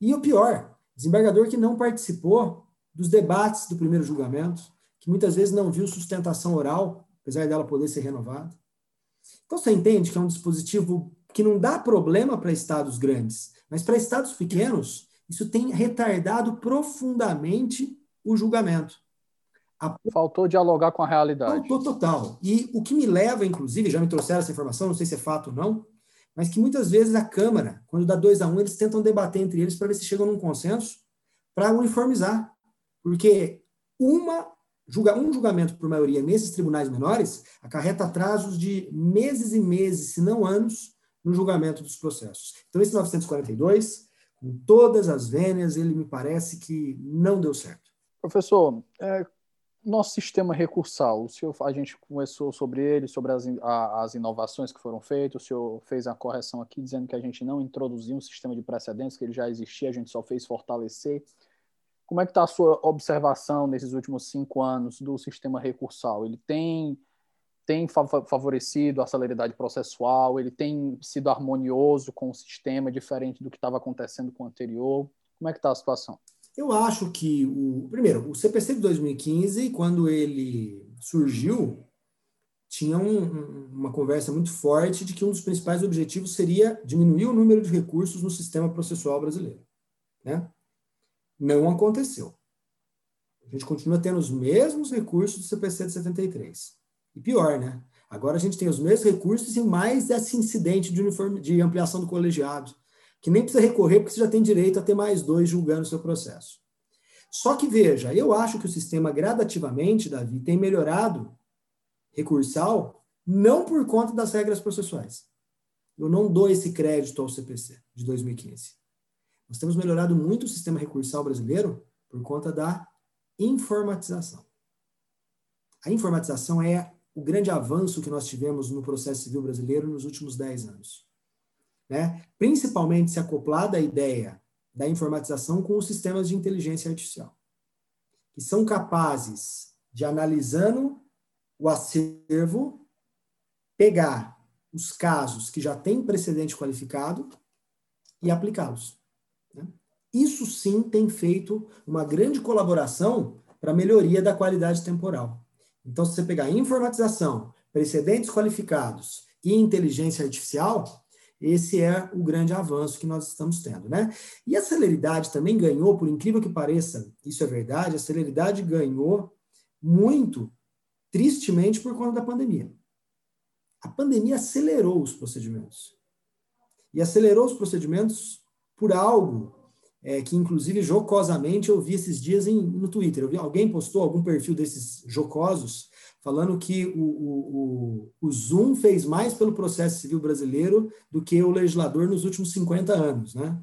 Speaker 2: E o pior, desembargador que não participou dos debates do primeiro julgamento, que muitas vezes não viu sustentação oral, apesar dela poder ser renovada. Então você entende que é um dispositivo que não dá problema para estados grandes, mas para estados pequenos, isso tem retardado profundamente o julgamento.
Speaker 1: A... Faltou dialogar com a realidade.
Speaker 2: Faltou total. E o que me leva, inclusive, já me trouxeram essa informação, não sei se é fato ou não, mas que muitas vezes a Câmara, quando dá dois a um, eles tentam debater entre eles para ver se chegam num consenso para uniformizar. Porque uma, julga, um julgamento por maioria nesses tribunais menores acarreta atrasos de meses e meses, se não anos, no julgamento dos processos. Então, esse 942, com todas as vênias, ele me parece que não deu certo.
Speaker 1: Professor, é, nosso sistema recursal, o senhor, a gente conversou sobre ele, sobre as, a, as inovações que foram feitas, o senhor fez a correção aqui dizendo que a gente não introduziu um sistema de precedentes, que ele já existia, a gente só fez fortalecer. Como é que está a sua observação nesses últimos cinco anos do sistema recursal? Ele tem, tem favorecido a celeridade processual? Ele tem sido harmonioso com o sistema, diferente do que estava acontecendo com o anterior? Como é que está a situação?
Speaker 2: Eu acho que o primeiro, o CPC de 2015, quando ele surgiu, tinha um, uma conversa muito forte de que um dos principais objetivos seria diminuir o número de recursos no sistema processual brasileiro, né? Não aconteceu. A gente continua tendo os mesmos recursos do CPC de 73. E pior, né? Agora a gente tem os mesmos recursos e mais esse incidente de, uniforme, de ampliação do colegiado. Que nem precisa recorrer, porque você já tem direito a ter mais dois julgando o seu processo. Só que veja, eu acho que o sistema gradativamente, Davi, tem melhorado recursal não por conta das regras processuais. Eu não dou esse crédito ao CPC de 2015. Nós temos melhorado muito o sistema recursal brasileiro por conta da informatização. A informatização é o grande avanço que nós tivemos no processo civil brasileiro nos últimos 10 anos. Né? Principalmente se acoplada à ideia da informatização com os sistemas de inteligência artificial, que são capazes de, analisando o acervo, pegar os casos que já têm precedente qualificado e aplicá-los. Né? Isso sim tem feito uma grande colaboração para a melhoria da qualidade temporal. Então, se você pegar informatização, precedentes qualificados e inteligência artificial, esse é o grande avanço que nós estamos tendo, né? E a celeridade também ganhou, por incrível que pareça, isso é verdade, a celeridade ganhou muito, tristemente, por conta da pandemia. A pandemia acelerou os procedimentos. E acelerou os procedimentos por algo é, que, inclusive, jocosamente eu vi esses dias em, no Twitter. Vi, alguém postou algum perfil desses jocosos falando que o, o, o, o Zoom fez mais pelo processo civil brasileiro do que o legislador nos últimos 50 anos. Né?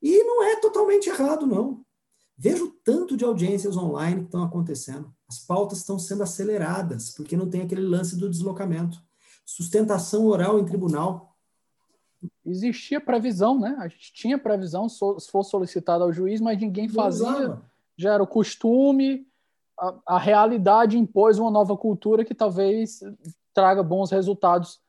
Speaker 2: E não é totalmente errado, não. Vejo tanto de audiências online que estão acontecendo. As pautas estão sendo aceleradas, porque não tem aquele lance do deslocamento. Sustentação oral em tribunal.
Speaker 1: Existia previsão, né? A gente tinha previsão se fosse solicitado ao juiz, mas ninguém fazia. Já era o costume, a, a realidade impôs uma nova cultura que talvez traga bons resultados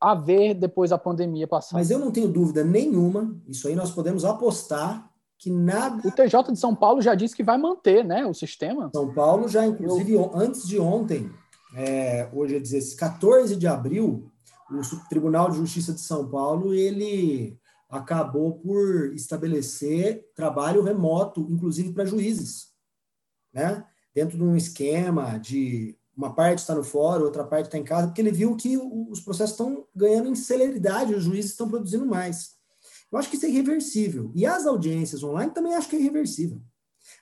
Speaker 1: a ver depois da pandemia passar.
Speaker 2: Mas eu não tenho dúvida nenhuma, isso aí nós podemos apostar que nada.
Speaker 1: O TJ de São Paulo já disse que vai manter né, o sistema.
Speaker 2: São Paulo já, inclusive, eu... antes de ontem, é, hoje é 16, 14 de abril, o Tribunal de Justiça de São Paulo ele acabou por estabelecer trabalho remoto, inclusive para juízes, né? Dentro de um esquema de uma parte está no fórum, outra parte está em casa, porque ele viu que os processos estão ganhando em celeridade, os juízes estão produzindo mais. Eu acho que isso é irreversível. E as audiências online também acho que é irreversível.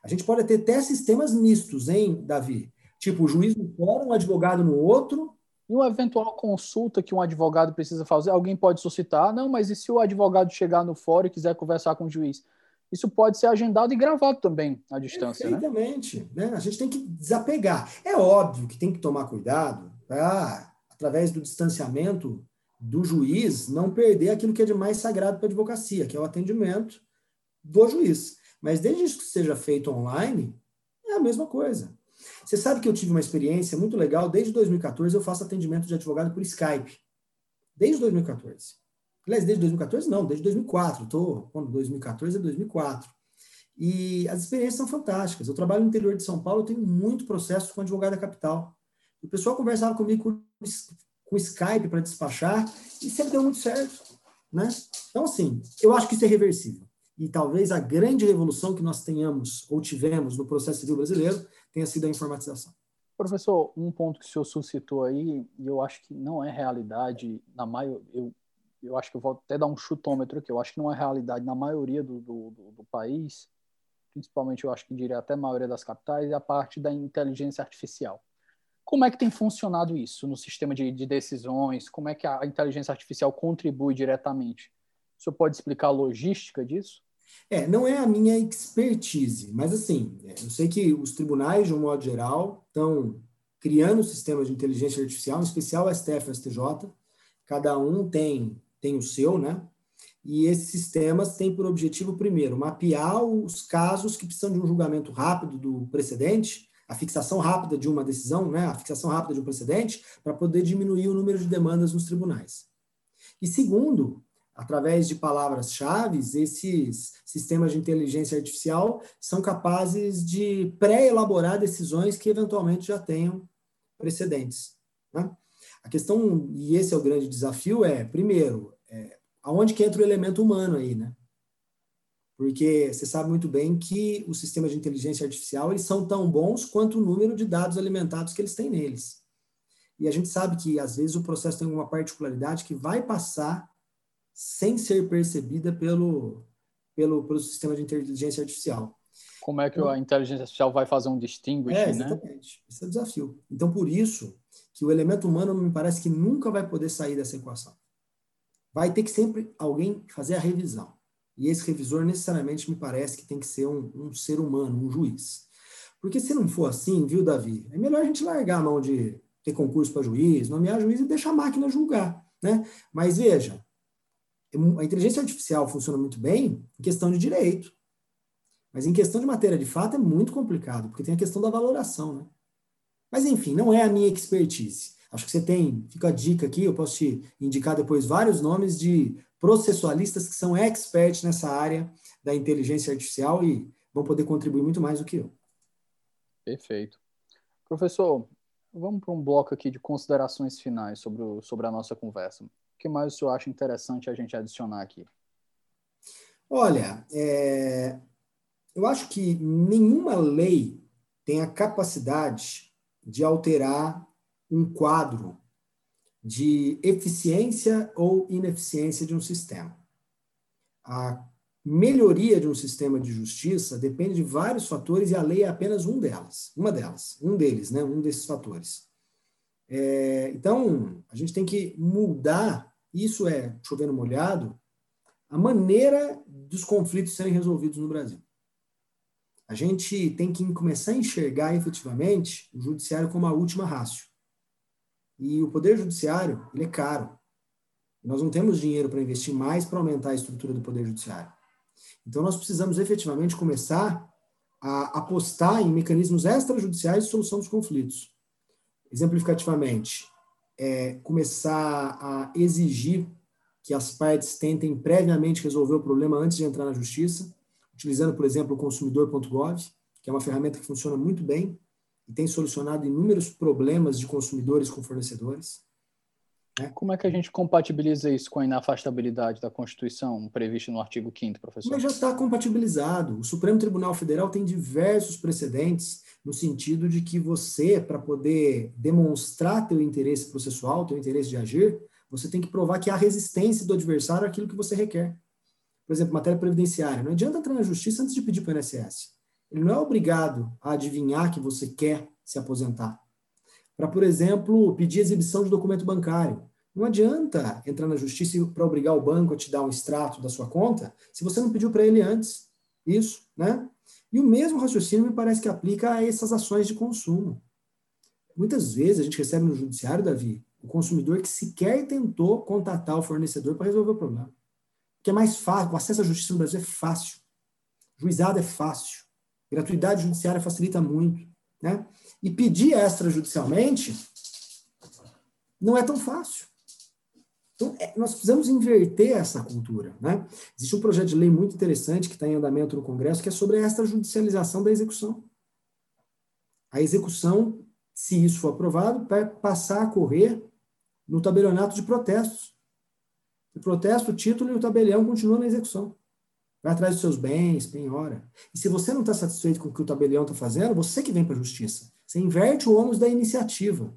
Speaker 2: A gente pode ter até sistemas mistos, hein, Davi? Tipo, o juiz no fórum, um advogado no outro.
Speaker 1: E uma eventual consulta que um advogado precisa fazer, alguém pode suscitar, não, mas e se o advogado chegar no fórum e quiser conversar com o juiz? Isso pode ser agendado e gravado também à distância.
Speaker 2: Perfeitamente. Né? né? A gente tem que desapegar. É óbvio que tem que tomar cuidado para, através do distanciamento do juiz, não perder aquilo que é de mais sagrado para a advocacia, que é o atendimento do juiz. Mas desde que seja feito online, é a mesma coisa. Você sabe que eu tive uma experiência muito legal. Desde 2014 eu faço atendimento de advogado por Skype. Desde 2014. Aliás, desde 2014 não, desde 2004. Estou, quando 2014 é 2004. E as experiências são fantásticas. Eu trabalho no interior de São Paulo, eu tenho muito processo com advogado da capital. O pessoal conversava comigo com, Skype para despachar e sempre deu muito certo. Né? Então, assim, eu acho que isso é reversível. E talvez a grande revolução que nós tenhamos ou tivemos no processo civil brasileiro tenha sido a informatização.
Speaker 1: Professor, um ponto que o senhor suscitou aí, e eu acho que não é realidade, na maioria, eu eu acho que eu vou até dar um chutômetro aqui, eu acho que não é realidade na maioria do, do, do, do país, principalmente eu acho que diria até a maioria das capitais, é a parte da inteligência artificial. Como é que tem funcionado isso no sistema de, de decisões? Como é que a inteligência artificial contribui diretamente? O senhor pode explicar a logística disso?
Speaker 2: É, não é a minha expertise, mas assim, é, eu sei que os tribunais, de um modo geral, estão criando sistemas de inteligência artificial, em especial o STF e o STJ. Cada um tem tem o seu, né? E esses sistemas têm por objetivo, primeiro, mapear os casos que precisam de um julgamento rápido do precedente, a fixação rápida de uma decisão, né? A fixação rápida de um precedente, para poder diminuir o número de demandas nos tribunais. E segundo, através de palavras-chave, esses sistemas de inteligência artificial são capazes de pré-elaborar decisões que eventualmente já tenham precedentes. Né? A questão, e esse é o grande desafio, é, primeiro, é, aonde que entra o elemento humano aí, né? Porque você sabe muito bem que os sistemas de inteligência artificial eles são tão bons quanto o número de dados alimentados que eles têm neles. E a gente sabe que, às vezes, o processo tem alguma particularidade que vai passar sem ser percebida pelo, pelo, pelo sistema de inteligência artificial.
Speaker 1: Como é que então, a inteligência artificial vai fazer um distinguish,
Speaker 2: é,
Speaker 1: né?
Speaker 2: exatamente. né? Esse é o desafio. Então, por isso que o elemento humano me parece que nunca vai poder sair dessa equação. Vai ter que sempre alguém fazer a revisão. E esse revisor, necessariamente, me parece que tem que ser um, um ser humano, um juiz. Porque se não for assim, viu, Davi? É melhor a gente largar a mão de ter concurso para juiz, nomear juiz e deixar a máquina julgar. Né? Mas veja, a inteligência artificial funciona muito bem em questão de direito. Mas em questão de matéria de fato é muito complicado, porque tem a questão da valoração, né? Mas enfim, não é a minha expertise. Acho que você tem, fica a dica aqui, eu posso te indicar depois vários nomes de processualistas que são experts nessa área da inteligência artificial e vão poder contribuir muito mais do que eu.
Speaker 1: Perfeito. Professor, vamos para um bloco aqui de considerações finais sobre, o, sobre a nossa conversa. O que mais o senhor acha interessante a gente adicionar aqui?
Speaker 2: Olha, é, eu acho que nenhuma lei tem a capacidade de alterar um quadro de eficiência ou ineficiência de um sistema. A melhoria de um sistema de justiça depende de vários fatores e a lei é apenas um delas, uma delas, um deles, né, um desses fatores. É, então, a gente tem que mudar, isso é chovendo molhado, a maneira dos conflitos serem resolvidos no Brasil. A gente tem que começar a enxergar efetivamente o judiciário como a última rácio. E o poder judiciário, ele é caro. Nós não temos dinheiro para investir mais para aumentar a estrutura do poder judiciário. Então nós precisamos efetivamente começar a apostar em mecanismos extrajudiciais de solução dos conflitos. Exemplificativamente, é começar a exigir que as partes tentem previamente resolver o problema antes de entrar na justiça utilizando, por exemplo, o consumidor.gov, que é uma ferramenta que funciona muito bem e tem solucionado inúmeros problemas de consumidores com fornecedores.
Speaker 1: Né? Como é que a gente compatibiliza isso com a inafastabilidade da Constituição prevista no artigo 5 professor?
Speaker 2: Mas já está compatibilizado. O Supremo Tribunal Federal tem diversos precedentes no sentido de que você, para poder demonstrar teu interesse processual, teu interesse de agir, você tem que provar que há resistência do adversário àquilo que você requer por exemplo, matéria previdenciária. Não adianta entrar na justiça antes de pedir para o INSS. Ele não é obrigado a adivinhar que você quer se aposentar. Para, por exemplo, pedir exibição de documento bancário. Não adianta entrar na justiça para obrigar o banco a te dar um extrato da sua conta se você não pediu para ele antes. Isso, né? E o mesmo raciocínio me parece que aplica a essas ações de consumo. Muitas vezes a gente recebe no judiciário, Davi, o consumidor que sequer tentou contatar o fornecedor para resolver o problema que é mais fácil, o acesso à justiça no Brasil é fácil. Juizado é fácil. Gratuidade judiciária facilita muito. Né? E pedir extrajudicialmente não é tão fácil. Então, é, nós precisamos inverter essa cultura. Né? Existe um projeto de lei muito interessante que está em andamento no Congresso, que é sobre a extrajudicialização da execução. A execução, se isso for aprovado, vai passar a correr no tabelionato de protestos. O protesto, o título e o tabelião continuam na execução. Vai atrás dos seus bens, penhora. E se você não está satisfeito com o que o tabelião está fazendo, você que vem para a justiça. Você inverte o ônus da iniciativa.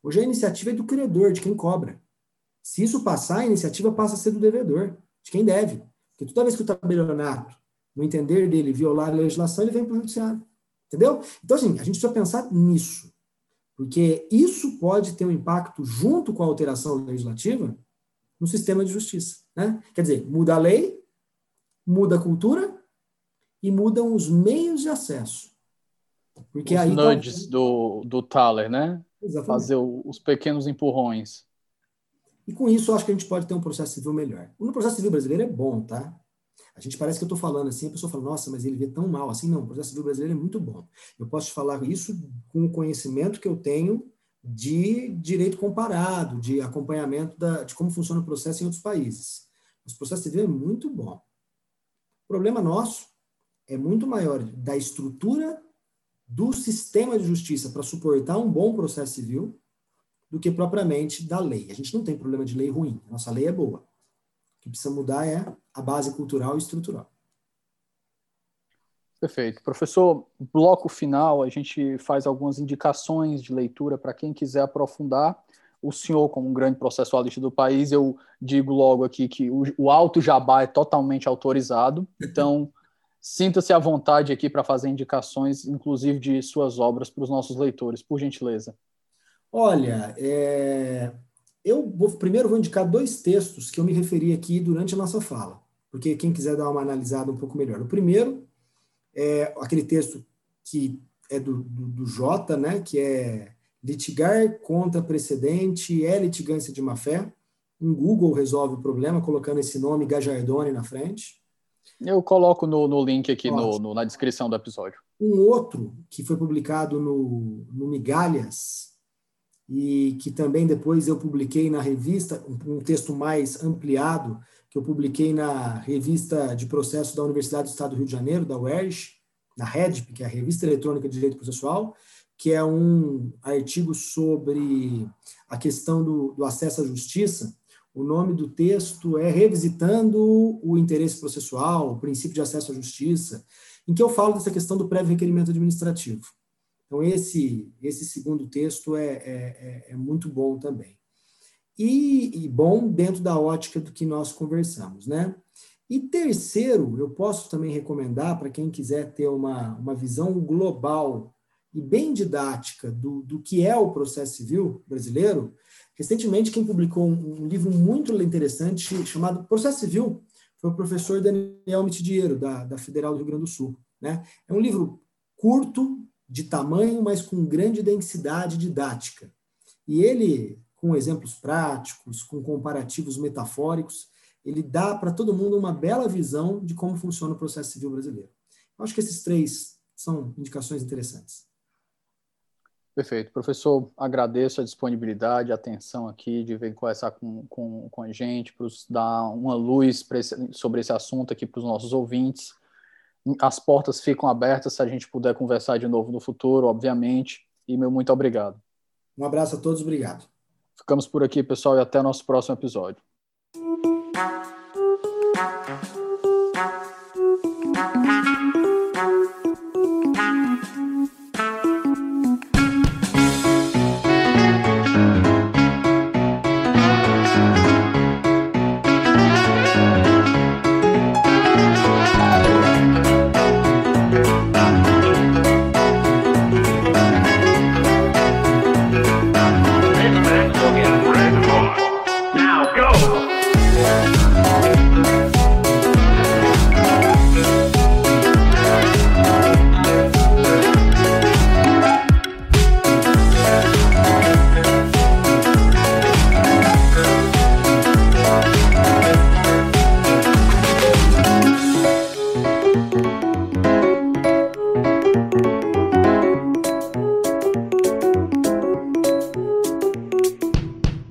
Speaker 2: Hoje a iniciativa é do credor, de quem cobra. Se isso passar, a iniciativa passa a ser do devedor, de quem deve. Porque toda vez que o tabelionato, no entender dele, violar a legislação, ele vem para o judiciário. Entendeu? Então, assim, a gente precisa pensar nisso. Porque isso pode ter um impacto junto com a alteração legislativa no sistema de justiça. Né? Quer dizer, muda a lei, muda a cultura e mudam os meios de acesso.
Speaker 1: Porque os aí nudges tá... do, do Thaler, né? Exatamente. Fazer o, os pequenos empurrões.
Speaker 2: E com isso, eu acho que a gente pode ter um processo civil melhor. O processo civil brasileiro é bom, tá? A gente parece que eu estou falando assim, a pessoa fala, nossa, mas ele vê tão mal assim. Não, o processo civil brasileiro é muito bom. Eu posso te falar isso com o conhecimento que eu tenho de direito comparado, de acompanhamento da, de como funciona o processo em outros países. Mas o processo civil é muito bom. Problema nosso é muito maior da estrutura do sistema de justiça para suportar um bom processo civil do que propriamente da lei. A gente não tem problema de lei ruim, nossa lei é boa. O que precisa mudar é a base cultural e estrutural.
Speaker 1: Perfeito. Professor, bloco final, a gente faz algumas indicações de leitura para quem quiser aprofundar. O senhor, como um grande processualista do país, eu digo logo aqui que o, o alto jabá é totalmente autorizado, então sinta-se à vontade aqui para fazer indicações, inclusive de suas obras, para os nossos leitores, por gentileza.
Speaker 2: Olha, é... eu vou, primeiro vou indicar dois textos que eu me referi aqui durante a nossa fala, porque quem quiser dar uma analisada um pouco melhor. O primeiro é aquele texto que é do, do, do Jota, né, que é litigar contra precedente é litigância de má-fé. Um Google resolve o problema colocando esse nome Gajardone na frente.
Speaker 1: Eu coloco no, no link aqui no, no, na descrição do episódio.
Speaker 2: Um outro que foi publicado no, no Migalhas e que também depois eu publiquei na revista, um, um texto mais ampliado, que eu publiquei na revista de processo da Universidade do Estado do Rio de Janeiro, da UERJ, na REDP, que é a Revista Eletrônica de Direito Processual, que é um artigo sobre a questão do, do acesso à justiça. O nome do texto é Revisitando o Interesse Processual, o Princípio de Acesso à Justiça, em que eu falo dessa questão do prévio requerimento administrativo. Então, esse, esse segundo texto é, é, é, é muito bom também. E, e, bom dentro da ótica do que nós conversamos, né? E terceiro, eu posso também recomendar para quem quiser ter uma, uma visão global e bem didática do, do que é o processo civil brasileiro, recentemente quem publicou um, um livro muito interessante chamado Processo Civil foi o professor Daniel Mitidiero, da, da Federal do Rio Grande do Sul. Né? É um livro curto, de tamanho, mas com grande densidade didática. E ele, com exemplos práticos, com comparativos metafóricos, ele dá para todo mundo uma bela visão de como funciona o processo civil brasileiro. Eu acho que esses três são indicações interessantes.
Speaker 1: Perfeito. Professor, agradeço a disponibilidade, a atenção aqui de vir conversar com, com, com a gente, para dar uma luz esse, sobre esse assunto aqui para os nossos ouvintes. As portas ficam abertas se a gente puder conversar de novo no futuro, obviamente. E meu muito obrigado.
Speaker 2: Um abraço a todos, obrigado.
Speaker 1: Ficamos por aqui, pessoal, e até o nosso próximo episódio.